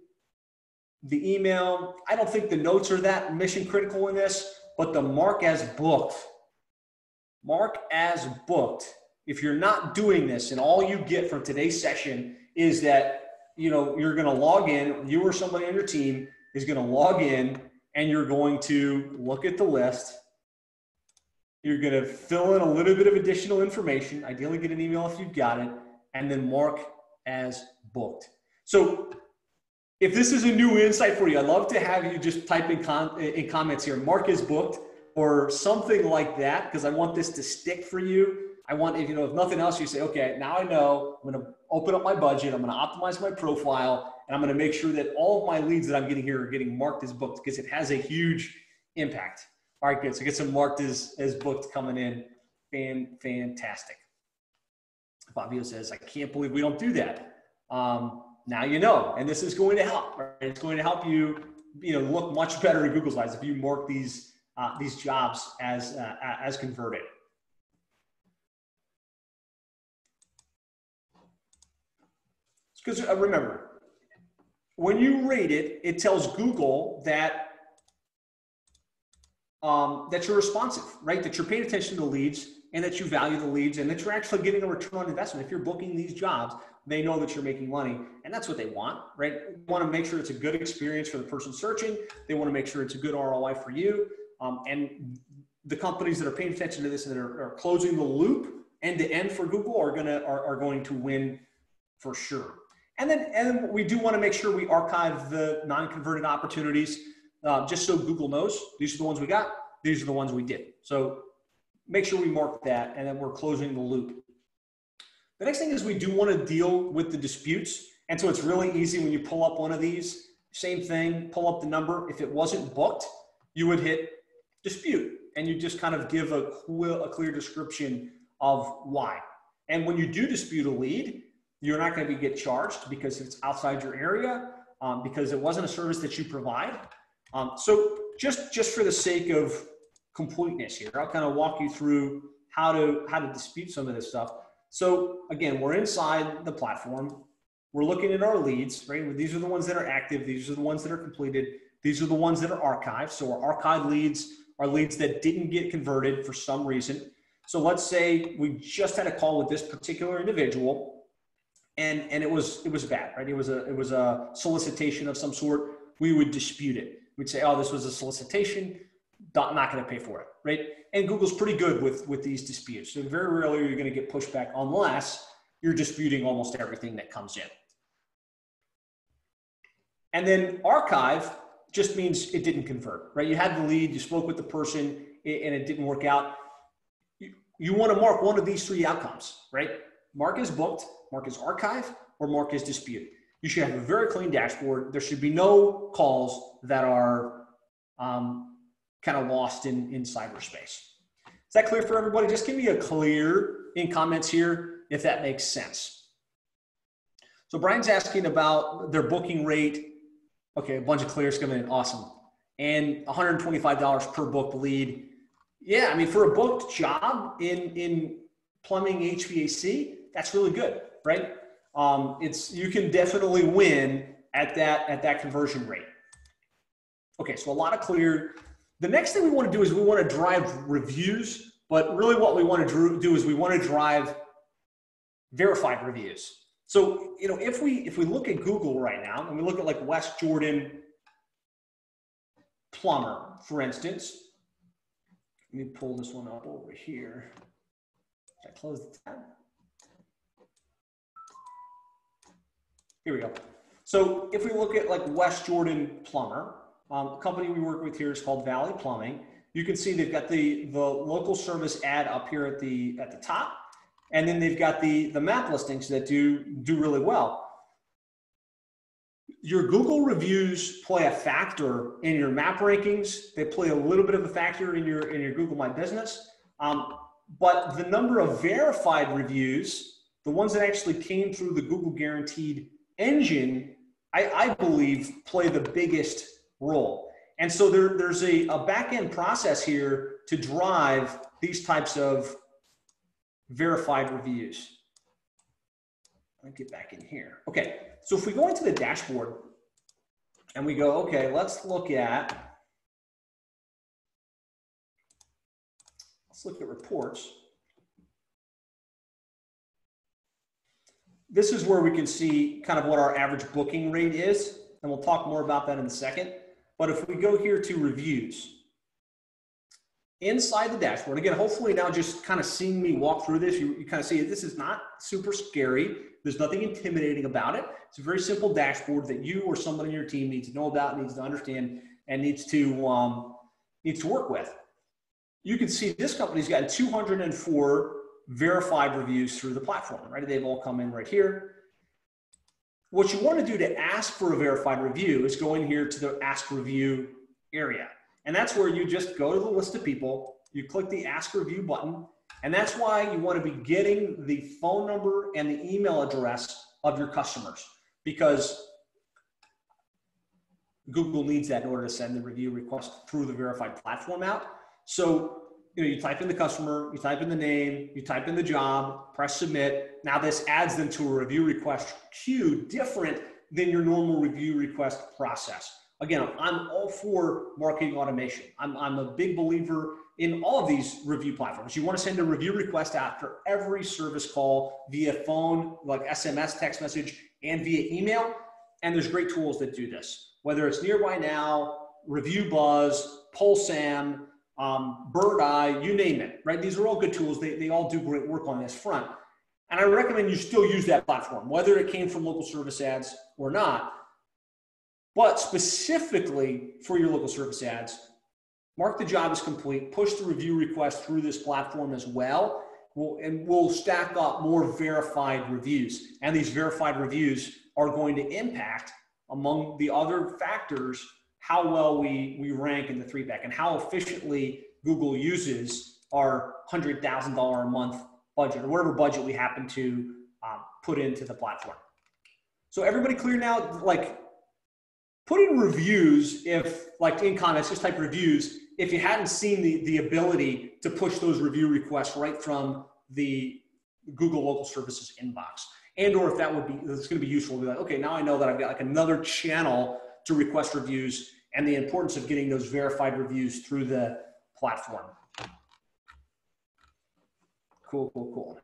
[SPEAKER 1] the email. I don't think the notes are that mission critical in this, but the mark as booked. Mark as booked. If you're not doing this and all you get from today's session is that you know you're going to log in, you or somebody on your team is going to log in and you're going to look at the list. You're going to fill in a little bit of additional information, ideally get an email if you've got it, and then mark as booked. So if this is a new insight for you, I'd love to have you just type in, com- in comments here, mark as booked or something like that, because I want this to stick for you. I want, if you know, if nothing else, you say, okay, now I know I'm going to open up my budget. I'm going to optimize my profile and I'm going to make sure that all of my leads that I'm getting here are getting marked as booked because it has a huge impact. All right, good. So get some marked as, as booked coming in. Fan, fantastic. Fabio says, I can't believe we don't do that. Um, now you know, and this is going to help. Right? It's going to help you, you know, look much better in Google's eyes if you mark these uh, these jobs as uh, as converted. Because uh, remember, when you rate it, it tells Google that um, that you're responsive, right? That you're paying attention to leads and that you value the leads and that you're actually getting a return on investment. If you're booking these jobs, they know that you're making money and that's what they want, right? They want to make sure it's a good experience for the person searching. They want to make sure it's a good ROI for you. Um, and the companies that are paying attention to this and that are, are closing the loop end to end for Google are gonna are, are going to win for sure. And then, and we do want to make sure we archive the non-converted opportunities, uh, just so Google knows these are the ones we got. These are the ones we did. So make sure we mark that, and then we're closing the loop. The next thing is we do want to deal with the disputes, and so it's really easy when you pull up one of these. Same thing, pull up the number. If it wasn't booked, you would hit dispute, and you just kind of give a, a clear description of why. And when you do dispute a lead, you're not going to get charged because it's outside your area um, because it wasn't a service that you provide. Um, so just just for the sake of completeness here, I'll kind of walk you through how to how to dispute some of this stuff. So again, we're inside the platform. We're looking at our leads, right? These are the ones that are active. These are the ones that are completed. These are the ones that are archived. So our archived leads are leads that didn't get converted for some reason. So let's say we just had a call with this particular individual and and it was it was bad, right? It was a it was a solicitation of some sort. We would dispute it. We'd say, oh, this was a solicitation. Not, not going to pay for it, right? And Google's pretty good with with these disputes. So very rarely you're going to get pushback unless you're disputing almost everything that comes in. And then archive just means it didn't convert, right? You had the lead, you spoke with the person, and it didn't work out. You, you want to mark one of these three outcomes, right? Mark is booked, mark is archive, or mark is dispute. You should have a very clean dashboard. There should be no calls that are um, kind of lost in, in cyberspace. Is that clear for everybody? Just give me a clear in comments here if that makes sense. So Brian's asking about their booking rate. Okay, a bunch of clears coming in. Awesome. And $125 per booked lead. Yeah, I mean, for a booked job in, in plumbing HVAC, that's really good, right? Um, it's you can definitely win at that at that conversion rate. Okay, so a lot of clear. The next thing we want to do is we want to drive reviews, but really what we want to do is we want to drive verified reviews. So you know, if we if we look at Google right now and we look at like West Jordan plumber, for instance, Let me pull this one up over here. I close the tab? Here we go. So if we look at like West Jordan Plumber, um, the company we work with here is called Valley Plumbing. You can see they've got the, the local service ad up here at the, at the top. And then they've got the, the map listings that do, do really well. Your Google reviews play a factor in your map rankings. They play a little bit of a factor in your, in your Google My Business. Um, but the number of verified reviews, the ones that actually came through the Google Guaranteed engine, I, I believe play the biggest role. And so there, there's a, a back end process here to drive these types of verified reviews. Let me get back in here. Okay, so if we go into the dashboard and we go, okay, let's look at, let's look at reports. This is where we can see kind of what our average booking rate is, and we'll talk more about that in a second. But if we go here to reviews, inside the dashboard, again, hopefully now just kind of seeing me walk through this, you, you kind of see this is not super scary. There's nothing intimidating about it. It's a very simple dashboard that you or someone in your team needs to know about, needs to understand, and needs to um, needs to work with. You can see this company's got 204 verified reviews through the platform, right? They've all come in right here. What you want to do to ask for a verified review is go in here to the ask review area. And that's where you just go to the list of people, you click the ask review button, and that's why you want to be getting the phone number and the email address of your customers because Google needs that in order to send the review request through the verified platform out. So you know, you type in the customer, you type in the name, you type in the job, press submit. Now this adds them to a review request queue different than your normal review request process. Again, I'm all for marketing automation. I'm, I'm a big believer in all of these review platforms. You want to send a review request after every service call via phone, like SMS, text message, and via email. And there's great tools that do this, whether it's Nearby Now, Review Buzz, PulseM, um, Birdeye, you name it, right? These are all good tools. They, they all do great work on this front. And I recommend you still use that platform, whether it came from local service ads or not. But specifically for your local service ads, mark the job as complete, push the review request through this platform as well, we'll, and we'll stack up more verified reviews. And these verified reviews are going to impact, among the other factors, how well we, we rank in the three pack and how efficiently Google uses our $100,000 a month budget or whatever budget we happen to um, put into the platform. So everybody clear now? Like put in reviews if like in comments, just type reviews if you hadn't seen the, the ability to push those review requests right from the Google local services inbox. And or if that would be, it's going to be useful to be like, okay, now I know that I've got like another channel to request reviews and the importance of getting those verified reviews through the platform. Cool, cool, cool.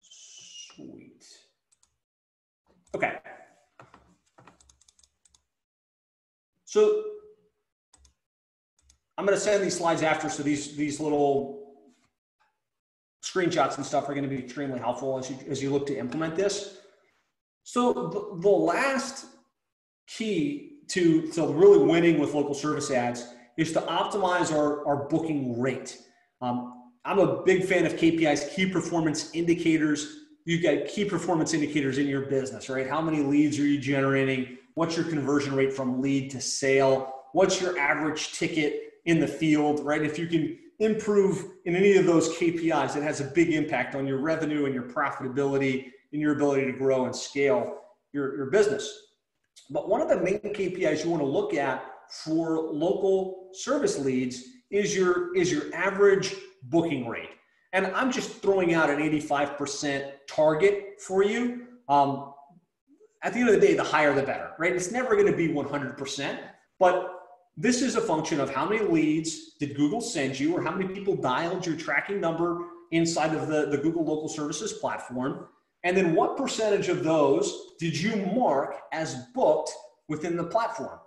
[SPEAKER 1] Sweet. Okay. So I'm going to send these slides after, so these, these little screenshots and stuff are going to be extremely helpful as you, as you look to implement this. So the, the last key to, to really winning with local service ads is to optimize our, our booking rate. Um, I'm a big fan of KPIs, key performance indicators. You've got key performance indicators in your business, right? How many leads are you generating? What's your conversion rate from lead to sale? What's your average ticket in the field, right? If you can improve in any of those KPIs, it has a big impact on your revenue and your profitability and your ability to grow and scale your, your business. But one of the main KPIs you want to look at for local service leads is your, is your average booking rate. And I'm just throwing out an 85% target for you. Um, at the end of the day, the higher the better, right? It's never going to be 100%, but this is a function of how many leads did Google send you or how many people dialed your tracking number inside of the, the Google Local Services platform and then what percentage of those did you mark as booked within the platform,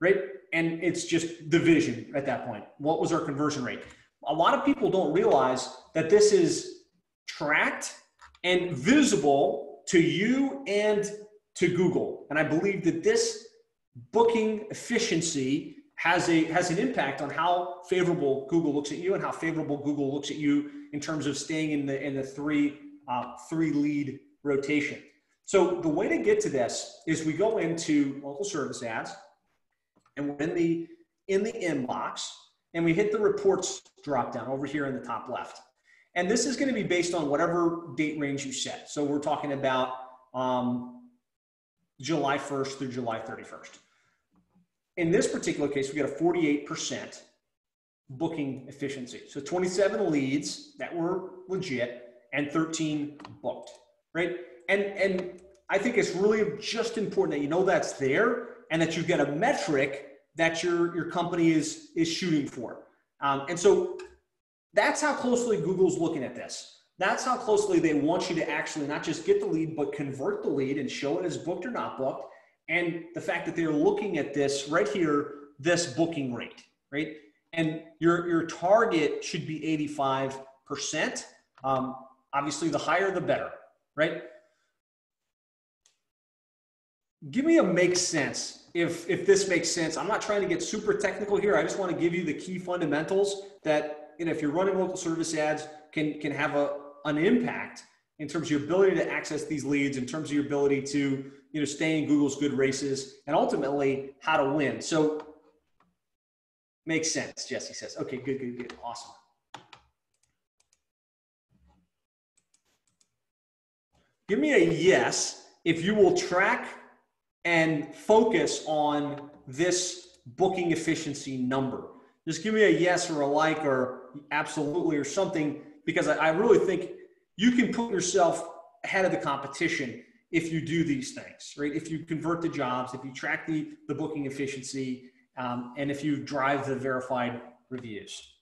[SPEAKER 1] right? And it's just division at that point. What was our conversion rate? A lot of people don't realize that this is tracked and visible to you and to Google. And I believe that this booking efficiency has a has an impact on how favorable Google looks at you and how favorable Google looks at you in terms of staying in the in the three uh, three lead rotation. So the way to get to this is we go into local service ads, and we're in the in the inbox, and we hit the reports drop down over here in the top left. And this is going to be based on whatever date range you set. So we're talking about um, July 1st through July 31st. In this particular case, we got a 48% booking efficiency. So 27 leads that were legit and 13 booked, right? And, and I think it's really just important that you know that's there and that you get a metric that your, your company is, is shooting for. Um, and so that's how closely Google's looking at this. That's how closely they want you to actually not just get the lead, but convert the lead and show it as booked or not booked and the fact that they're looking at this right here, this booking rate, right? And your, your target should be 85%. Um, obviously, the higher, the better, right? Give me a make sense if, if this makes sense. I'm not trying to get super technical here. I just want to give you the key fundamentals that, you know, if you're running local service ads, can, can have a, an impact in terms of your ability to access these leads, in terms of your ability to you know, stay in Google's good races, and ultimately how to win. So makes sense, Jesse says. Okay, good, good, good. Awesome. Give me a yes if you will track and focus on this booking efficiency number. Just give me a yes or a like or absolutely or something because I, really think you can put yourself ahead of the competition if you do these things, right? If you convert the jobs, if you track the, the booking efficiency, um, and if you drive the verified reviews.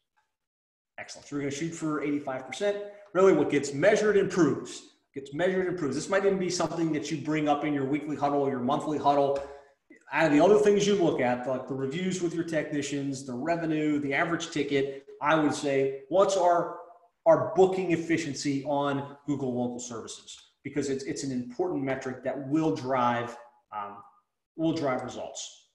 [SPEAKER 1] Excellent. So we're going to shoot for 85%. Really, what gets measured improves. Gets measured and improves. This might even be something that you bring up in your weekly huddle or your monthly huddle. Out of the other things you look at, like the reviews with your technicians, the revenue, the average ticket, I would say, what's our our booking efficiency on Google Local Services? because it's, it's an important metric that will drive, um, will drive results.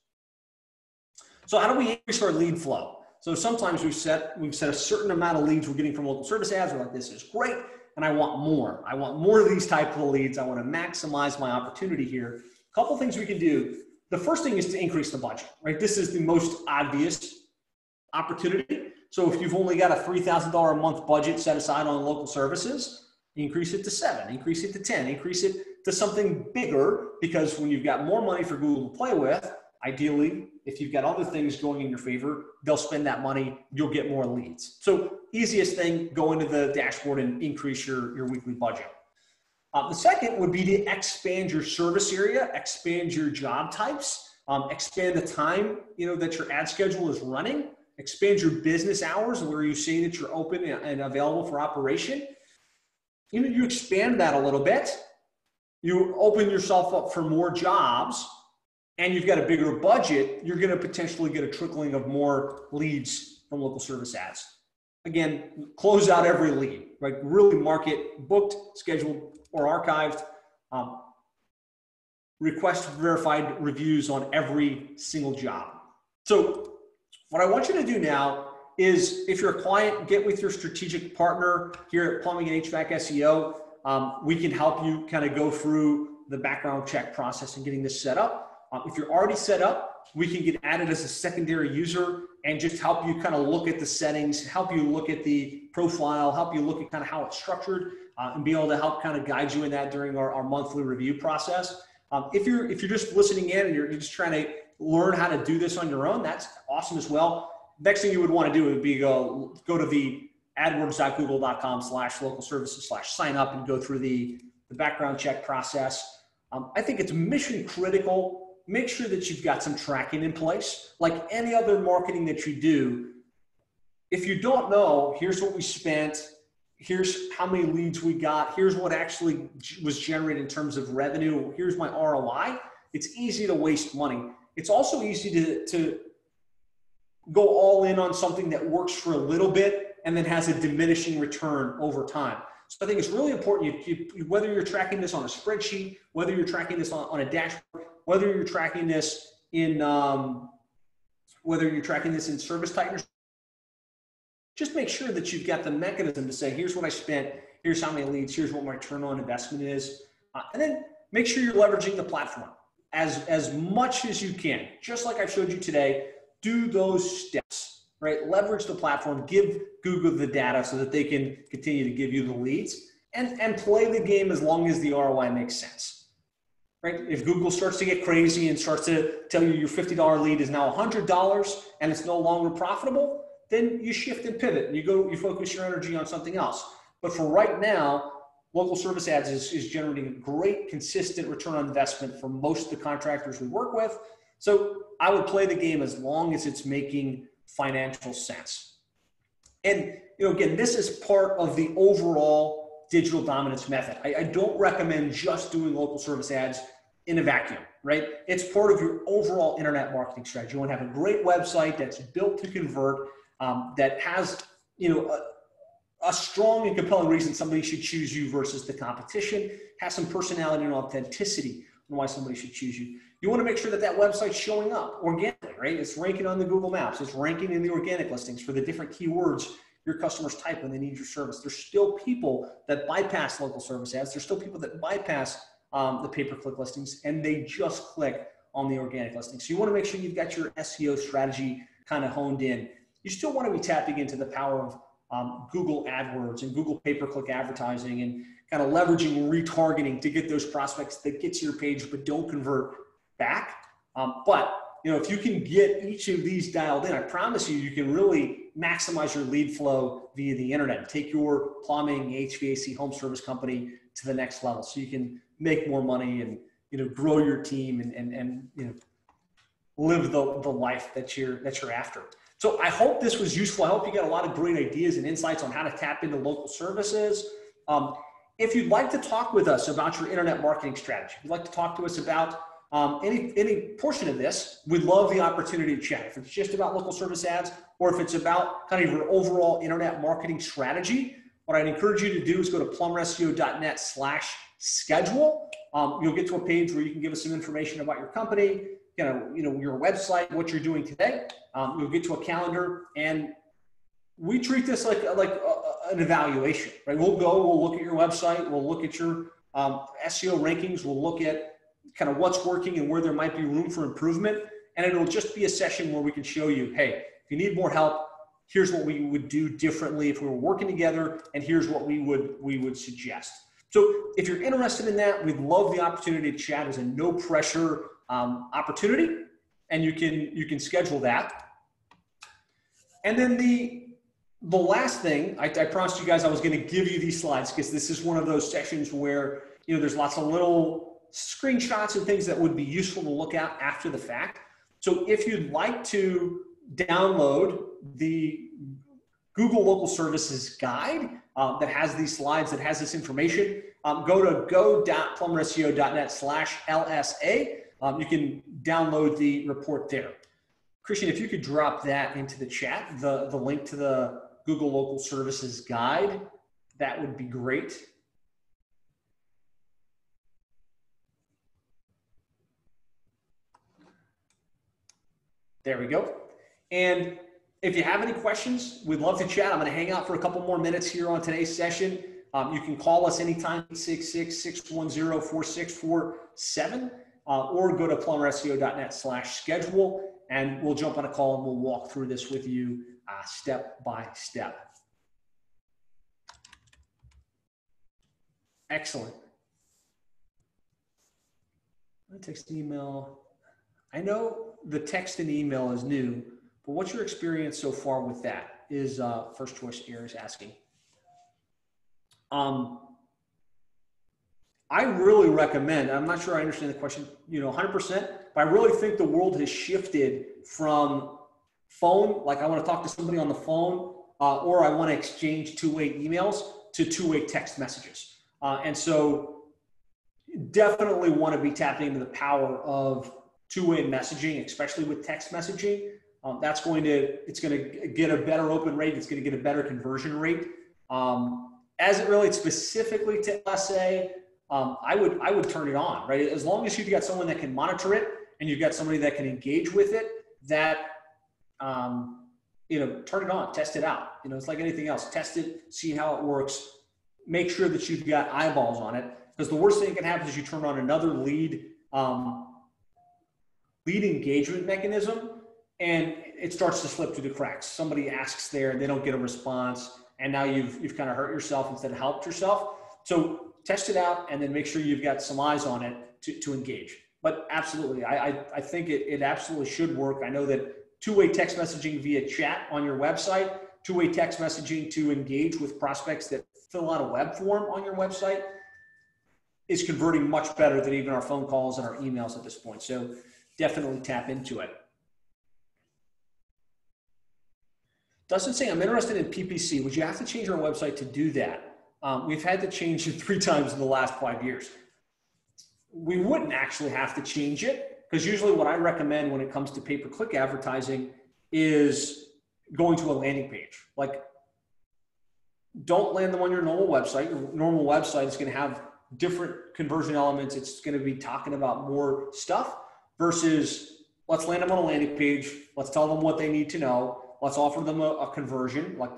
[SPEAKER 1] So how do we increase our lead flow? So sometimes we've set, we've set a certain amount of leads we're getting from local service ads. We're like, this is great. And I want more. I want more of these type of leads. I want to maximize my opportunity here. A couple things we can do. The first thing is to increase the budget, right? This is the most obvious opportunity. So if you've only got a $3,000 a month budget set aside on local services, increase it to seven, increase it to 10, increase it to something bigger because when you've got more money for Google to play with, ideally, if you've got other things going in your favor, they'll spend that money, you'll get more leads. So easiest thing, go into the dashboard and increase your, your weekly budget. Uh, the second would be to expand your service area, expand your job types, um, expand the time you know that your ad schedule is running, expand your business hours where you say that you're open and available for operation, you know, you expand that a little bit, you open yourself up for more jobs, and you've got a bigger budget, you're going to potentially get a trickling of more leads from local service ads. Again, close out every lead, right? Really market booked, scheduled, or archived. Um, request verified reviews on every single job. So, what I want you to do now is if you're a client, get with your strategic partner here at Plumbing and HVAC SEO. Um, we can help you kind of go through the background check process and getting this set up. Um, if you're already set up, we can get added as a secondary user and just help you kind of look at the settings, help you look at the profile, help you look at kind of how it's structured, uh, and be able to help kind of guide you in that during our, our monthly review process. Um, if you're if you're just listening in and you're just trying to learn how to do this on your own, that's awesome as well next thing you would want to do would be go go to the adwords.google.com slash local services slash sign up and go through the, the background check process. Um, I think it's mission critical. Make sure that you've got some tracking in place. Like any other marketing that you do, if you don't know, here's what we spent, here's how many leads we got, here's what actually was generated in terms of revenue, here's my ROI, it's easy to waste money. It's also easy to, to go all in on something that works for a little bit and then has a diminishing return over time. So I think it's really important, you, you, whether you're tracking this on a spreadsheet, whether you're tracking this on, on a dashboard, whether you're tracking this in, um, whether you're tracking this in service ServiceTitan, just make sure that you've got the mechanism to say, here's what I spent, here's how many leads, here's what my return on investment is. Uh, and then make sure you're leveraging the platform as, as much as you can. Just like I showed you today, do those steps, right? Leverage the platform, give Google the data so that they can continue to give you the leads and, and play the game as long as the ROI makes sense. Right? If Google starts to get crazy and starts to tell you your $50 lead is now $100 and it's no longer profitable, then you shift and pivot and you go, you focus your energy on something else. But for right now, local service ads is, is generating a great consistent return on investment for most of the contractors we work with. So I would play the game as long as it's making financial sense. And you know, again, this is part of the overall digital dominance method. I, I don't recommend just doing local service ads in a vacuum, right? It's part of your overall internet marketing strategy. You want to have a great website that's built to convert, um, that has you know a, a, strong and compelling reason somebody should choose you versus the competition, has some personality and authenticity on why somebody should choose you. You want to make sure that that website's showing up organically, right? It's ranking on the Google Maps. It's ranking in the organic listings for the different keywords your customers type when they need your service. There's still people that bypass local service ads. There's still people that bypass um, the pay-per-click listings and they just click on the organic listing. So you want to make sure you've got your SEO strategy kind of honed in. You still want to be tapping into the power of um, Google AdWords and Google pay-per-click advertising and kind of leveraging retargeting to get those prospects that get to your page but don't convert back. Um, but you know, if you can get each of these dialed in, I promise you, you can really maximize your lead flow via the internet. Take your plumbing, HVAC, home service company to the next level, so you can make more money and you know grow your team and and, and you know live the, the life that you're that you're after. So I hope this was useful. I hope you got a lot of great ideas and insights on how to tap into local services. Um, if you'd like to talk with us about your internet marketing strategy, if you'd like to talk to us about um, any, any portion of this, we'd love the opportunity to chat. If it's just about local service ads or if it's about kind of your overall internet marketing strategy, what I'd encourage you to do is go to plumberseo.net slash schedule. Um, you'll get to a page where you can give us some information about your company, you know, you know your website, what you're doing today. Um, you'll get to a calendar, and we treat this like like a, an evaluation, right? We'll go, we'll look at your website, we'll look at your um, SEO rankings, we'll look at kind of what's working and where there might be room for improvement. And it'll just be a session where we can show you, hey, if you need more help, here's what we would do differently if we were working together, and here's what we would we would suggest. So if you're interested in that, we'd love the opportunity to chat as a no pressure um, opportunity, and you can you can schedule that. And then the the last thing, I, I promised you guys I was going to give you these slides because this is one of those sessions where you know there's lots of little screenshots and things that would be useful to look at after the fact. So if you'd like to download the Google Local Services Guide um, that has these slides, that has this information, um, go to go.plumberseo.net slash LSA. Um, you can download the report there. Christian, if you could drop that into the chat, the, the link to the Google Local Services Guide, that would be great. There we go. And if you have any questions, we'd love to chat. I'm going to hang out for a couple more minutes here on today's session. Um, you can call us anytime, 666-610-4647, uh, or go to plumberseo.net slash schedule, and we'll jump on a call and we'll walk through this with you uh, step by step. Excellent. Text email. I know the text and email is new, but what's your experience so far with that? Is uh, first choice is asking. Um, I really recommend. I'm not sure I understand the question, you know, 100%, but I really think the world has shifted from phone, like I want to talk to somebody on the phone, uh, or I want to exchange two-way emails to two-way text messages. Uh, and so, definitely want to be tapping into the power of two-way messaging, especially with text messaging. Um, that's going to it's going to get a better open rate. It's going to get a better conversion rate. Um, as it relates specifically to SA, um, I would I would turn it on, right? As long as you've got someone that can monitor it and you've got somebody that can engage with it, that um, you know, turn it on, test it out. You know, it's like anything else. Test it, see how it works. Make sure that you've got eyeballs on it, because the worst thing that can happen is you turn on another lead um, lead engagement mechanism, and it starts to slip through the cracks. Somebody asks there, and they don't get a response, and now you've you've kind of hurt yourself instead of helped yourself. So test it out and then make sure you've got some eyes on it to, to engage. But absolutely, I, I, I think it, it absolutely should work. I know that two-way text messaging via chat on your website, two-way text messaging to engage with prospects that fill out a web form on your website is converting much better than even our phone calls and our emails at this point. So definitely tap into it. Doesn't say I'm interested in PPC. Would you have to change our website to do that? Um, we've had to change it [laughs] three times in the last five years. We wouldn't actually have to change it because usually what I recommend when it comes to pay per click advertising is going to a landing page. Like, don't land them on your normal website. Your normal website is going to have different conversion elements. It's going to be talking about more stuff versus let's land them on a landing page. Let's tell them what they need to know. Let's offer them a, a conversion, like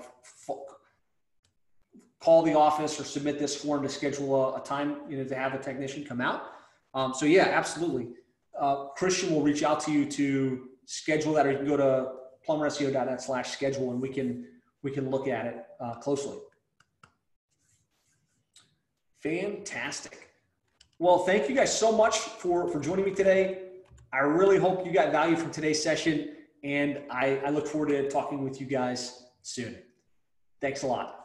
[SPEAKER 1] call the office or submit this form to schedule a, a time, you know, to have a technician come out. Um, so yeah, absolutely. Uh, Christian will reach out to you to schedule that, or you can go to plumberseo.net slash schedule and we can, we can look at it uh, closely. Fantastic. Well, thank you guys so much for, for joining me today. I really hope you got value from today's session, and I, I look forward to talking with you guys soon. Thanks a lot.